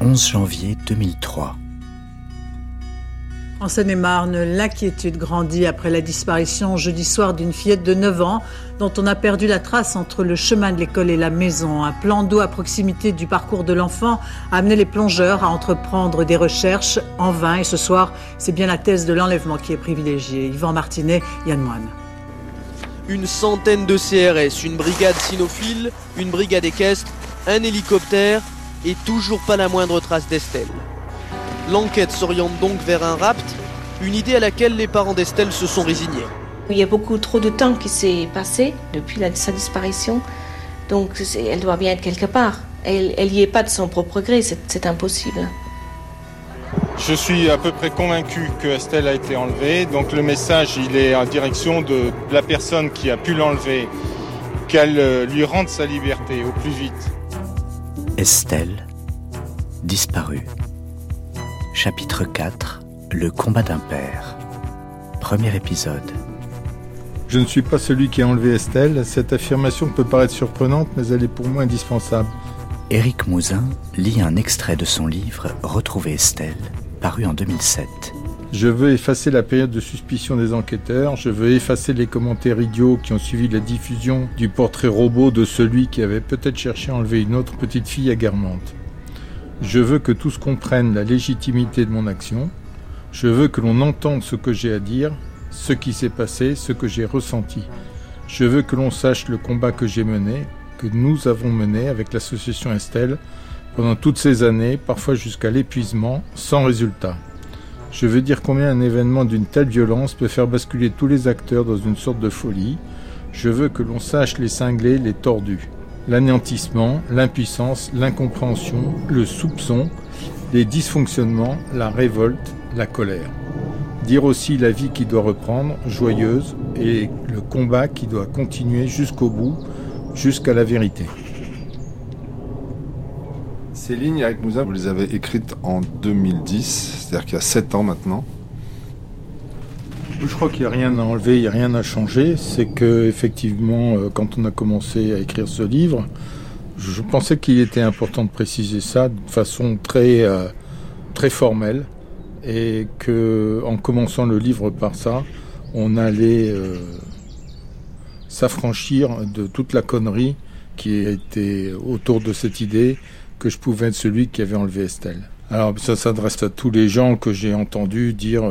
11 janvier 2003. En Seine-et-Marne, l'inquiétude grandit après la disparition jeudi soir d'une fillette de 9 ans dont on a perdu la trace entre le chemin de l'école et la maison. Un plan d'eau à proximité du parcours de l'enfant a amené les plongeurs à entreprendre des recherches en vain et ce soir, c'est bien la thèse de l'enlèvement qui est privilégiée. Yvan Martinet, Yann Moine. Une centaine de CRS, une brigade cynophile, une brigade équestre, un hélicoptère et toujours pas la moindre trace d'Estelle. L'enquête s'oriente donc vers un rapt, une idée à laquelle les parents d'Estelle se sont résignés. Il y a beaucoup trop de temps qui s'est passé depuis sa disparition, donc elle doit bien être quelque part. Elle n'y est pas de son propre gré, c'est impossible. Je suis à peu près convaincu que Estelle a été enlevée, donc le message il est en direction de la personne qui a pu l'enlever, qu'elle euh, lui rende sa liberté au plus vite. Estelle, disparue. Chapitre 4 Le combat d'un père. Premier épisode. Je ne suis pas celui qui a enlevé Estelle. Cette affirmation peut paraître surprenante, mais elle est pour moi indispensable. Éric Mouzin lit un extrait de son livre Retrouver Estelle, paru en 2007. Je veux effacer la période de suspicion des enquêteurs, je veux effacer les commentaires idiots qui ont suivi la diffusion du portrait robot de celui qui avait peut-être cherché à enlever une autre petite fille à Guermantes. Je veux que tous comprennent la légitimité de mon action. Je veux que l'on entende ce que j'ai à dire, ce qui s'est passé, ce que j'ai ressenti. Je veux que l'on sache le combat que j'ai mené, que nous avons mené avec l'association Estelle pendant toutes ces années, parfois jusqu'à l'épuisement, sans résultat. Je veux dire combien un événement d'une telle violence peut faire basculer tous les acteurs dans une sorte de folie. Je veux que l'on sache les cinglés, les tordus l'anéantissement, l'impuissance, l'incompréhension, le soupçon, les dysfonctionnements, la révolte, la colère. Dire aussi la vie qui doit reprendre, joyeuse, et le combat qui doit continuer jusqu'au bout, jusqu'à la vérité. Ces lignes, avec Moussa, vous les avez écrites en 2010, c'est-à-dire qu'il y a 7 ans maintenant. Je crois qu'il n'y a rien à enlever, il n'y a rien à changer. C'est que effectivement, euh, quand on a commencé à écrire ce livre, je pensais qu'il était important de préciser ça de façon très, euh, très formelle, et que en commençant le livre par ça, on allait euh, s'affranchir de toute la connerie qui était autour de cette idée que je pouvais être celui qui avait enlevé Estelle. Alors ça s'adresse à tous les gens que j'ai entendu dire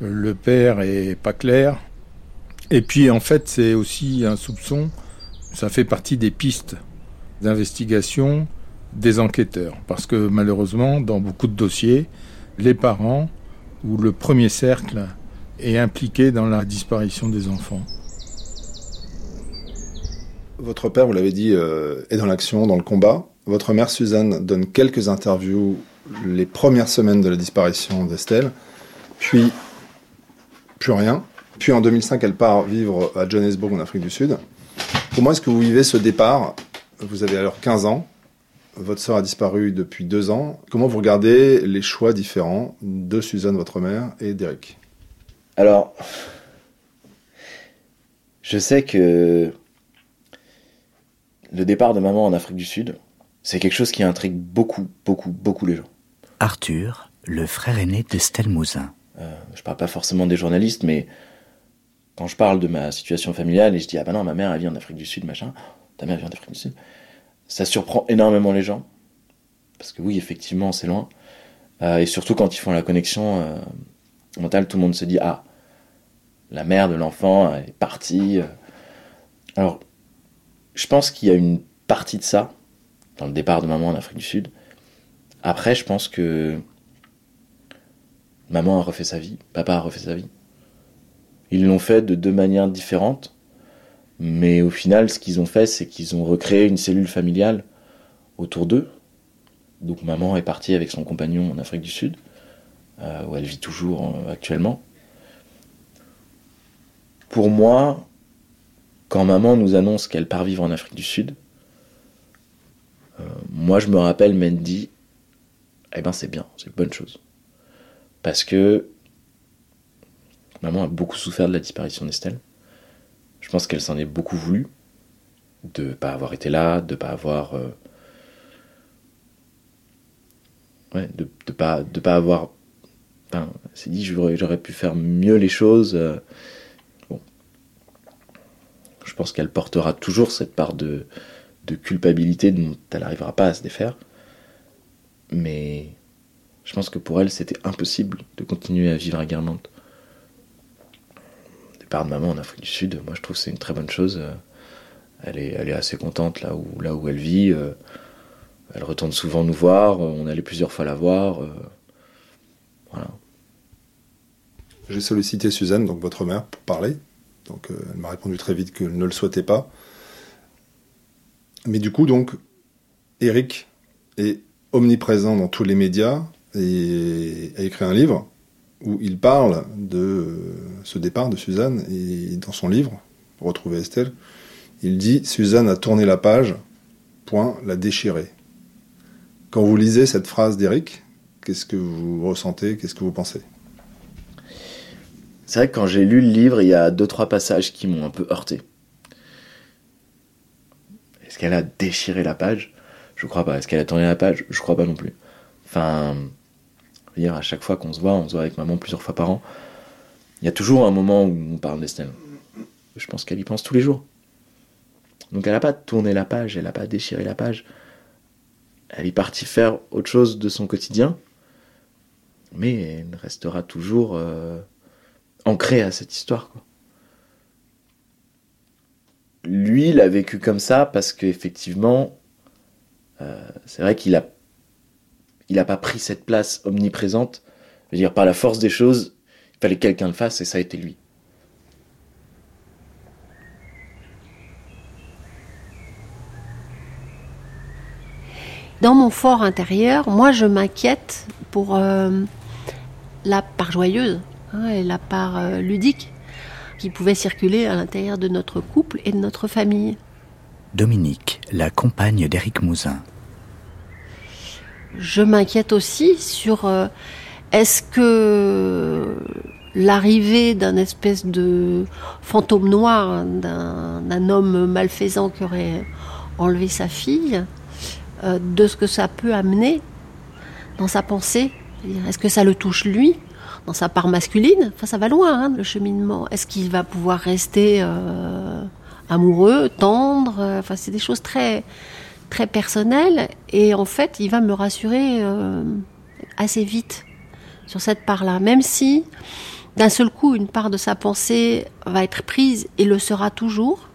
le père est pas clair. Et puis en fait, c'est aussi un soupçon, ça fait partie des pistes d'investigation des enquêteurs. Parce que malheureusement, dans beaucoup de dossiers, les parents ou le premier cercle est impliqué dans la disparition des enfants. Votre père, vous l'avez dit, euh, est dans l'action, dans le combat. Votre mère, Suzanne, donne quelques interviews les premières semaines de la disparition d'Estelle. Puis plus rien. Puis en 2005, elle part vivre à Johannesburg, en Afrique du Sud. Comment est-ce que vous vivez ce départ? Vous avez alors 15 ans. Votre sœur a disparu depuis deux ans. Comment vous regardez les choix différents de Suzanne, votre mère, et d'Eric Alors, je sais que le départ de maman en Afrique du Sud, c'est quelque chose qui intrigue beaucoup, beaucoup, beaucoup les gens. Arthur, le frère aîné d'Estelle Mouzin. Euh, je parle pas forcément des journalistes, mais quand je parle de ma situation familiale et je dis ah ben non ma mère elle vient d'Afrique du Sud machin, ta mère vient d'Afrique du Sud, ça surprend énormément les gens parce que oui effectivement c'est loin euh, et surtout quand ils font la connexion euh, mentale tout le monde se dit ah la mère de l'enfant est partie. Alors je pense qu'il y a une partie de ça dans le départ de maman en Afrique du Sud. Après je pense que Maman a refait sa vie, papa a refait sa vie. Ils l'ont fait de deux manières différentes, mais au final, ce qu'ils ont fait, c'est qu'ils ont recréé une cellule familiale autour d'eux. Donc maman est partie avec son compagnon en Afrique du Sud, euh, où elle vit toujours euh, actuellement. Pour moi, quand maman nous annonce qu'elle part vivre en Afrique du Sud, moi je me rappelle Mendy, eh ben c'est bien, c'est une bonne chose parce que maman a beaucoup souffert de la disparition d'Estelle. Je pense qu'elle s'en est beaucoup voulu de pas avoir été là, de pas avoir euh, ouais, de ne pas, de pas avoir. Enfin, s'est dit, j'aurais pu faire mieux les choses. Euh, bon. Je pense qu'elle portera toujours cette part de, de culpabilité dont elle n'arrivera pas à se défaire. Mais je pense que pour elle, c'était impossible de continuer à vivre à Guermantes. Départ de maman en Afrique du Sud, moi je trouve que c'est une très bonne chose. Elle est, assez contente là où, là où elle vit. Euh, elle retourne souvent nous voir, on allait plusieurs fois la voir. Euh, voilà. J'ai sollicité Suzanne, donc votre mère, pour parler. Donc euh, elle m'a répondu très vite qu'elle ne le souhaitait pas. Mais du coup, donc, Eric est omniprésent dans tous les médias et a écrit un livre où il parle de ce départ de Suzanne et dans son livre, Retrouver Estelle, il dit Suzanne a tourné la page, point, l'a déchirée. Quand vous lisez cette phrase d'Eric, qu'est-ce que vous ressentez, qu'est-ce que vous pensez? C'est vrai que quand j'ai lu le livre, il y a deux trois passages qui m'ont un peu heurté. Qu'elle a déchiré la page? Je crois pas. Est-ce qu'elle a tourné la page? Je crois pas non plus. Enfin, dire, à chaque fois qu'on se voit, on se voit avec maman plusieurs fois par an, il y a toujours un moment où on parle d'Estelle. Je pense qu'elle y pense tous les jours. Donc elle n'a pas tourné la page, elle n'a pas déchiré la page. Elle est partie faire autre chose de son quotidien, mais elle restera toujours euh, ancrée à cette histoire. Lui, il a vécu comme ça parce qu'effectivement, euh, c'est vrai qu'il a, il a pas pris cette place omniprésente. Je veux dire, par la force des choses, il fallait que quelqu'un le fasse et ça a été lui. Dans mon fort intérieur, moi je m'inquiète pour euh, la part joyeuse hein, et la part euh, ludique qui pouvait circuler à l'intérieur de notre couple et de notre famille. Dominique, la compagne d'Éric Mouzin. Je m'inquiète aussi sur euh, est-ce que l'arrivée d'un espèce de fantôme noir, d'un homme malfaisant qui aurait enlevé sa fille, euh, de ce que ça peut amener dans sa pensée? Est-ce que ça le touche lui, dans sa part masculine Enfin, ça va loin, hein, le cheminement. Est-ce qu'il va pouvoir rester euh, amoureux, tendre Enfin, c'est des choses très, très personnelles. Et en fait, il va me rassurer euh, assez vite sur cette part-là. Même si, d'un seul coup, une part de sa pensée va être prise et le sera toujours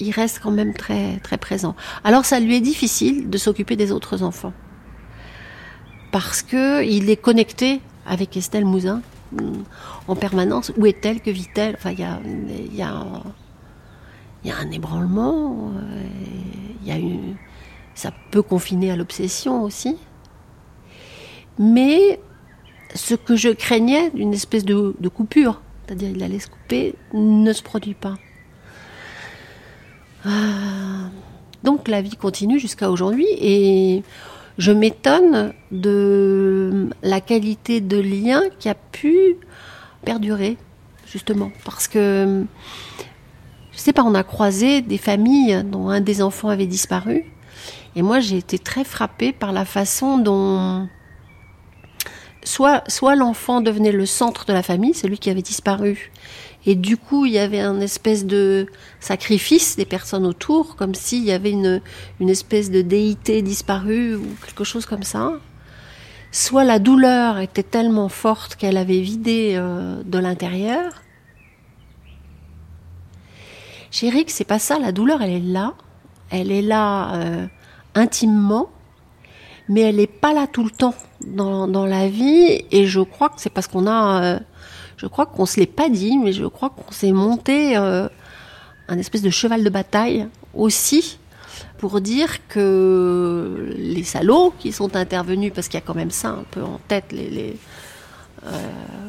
il reste quand même très, très présent. Alors ça lui est difficile de s'occuper des autres enfants. Parce que il est connecté avec Estelle Mouzin en permanence. Où est-elle Que vit-elle? Enfin, il y a, y, a, y a un ébranlement. Euh, il y a eu, ça peut confiner à l'obsession aussi. Mais ce que je craignais d'une espèce de, coupure, c'est-à-dire il allait se couper, ne se produit pas. Ah. Donc la vie continue jusqu'à aujourd'hui et je m'étonne de la qualité de lien qui a pu perdurer, justement, parce que je sais pas, on a croisé des familles dont un des enfants avait disparu, et moi j'ai été très frappée par la façon dont soit, l'enfant devenait le centre de la famille, celui qui avait disparu, et du coup, il y avait un espèce de sacrifice des personnes autour, comme s'il y avait une, une espèce de déité disparue ou quelque chose comme ça. Soit la douleur était tellement forte qu'elle avait vidé euh, de l'intérieur. Chez c'est pas ça. La douleur, elle est là. Elle est là euh, intimement, mais elle n'est pas là tout le temps dans, la vie. Et je crois que c'est parce qu'on a euh, je crois qu'on se l'est pas dit, mais je crois qu'on s'est monté euh, un espèce de cheval de bataille aussi pour dire que les salauds qui sont intervenus, parce qu'il y a quand même ça un peu en tête, les, euh,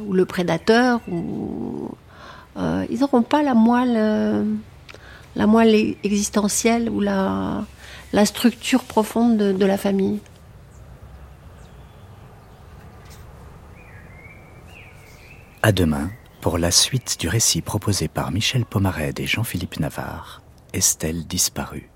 ou le prédateur, ils n'auront pas la moelle, la moelle existentielle ou la structure profonde de la famille. À demain pour la suite du récit proposé par Michel Pomared et Jean-Philippe Navarre, Estelle disparue.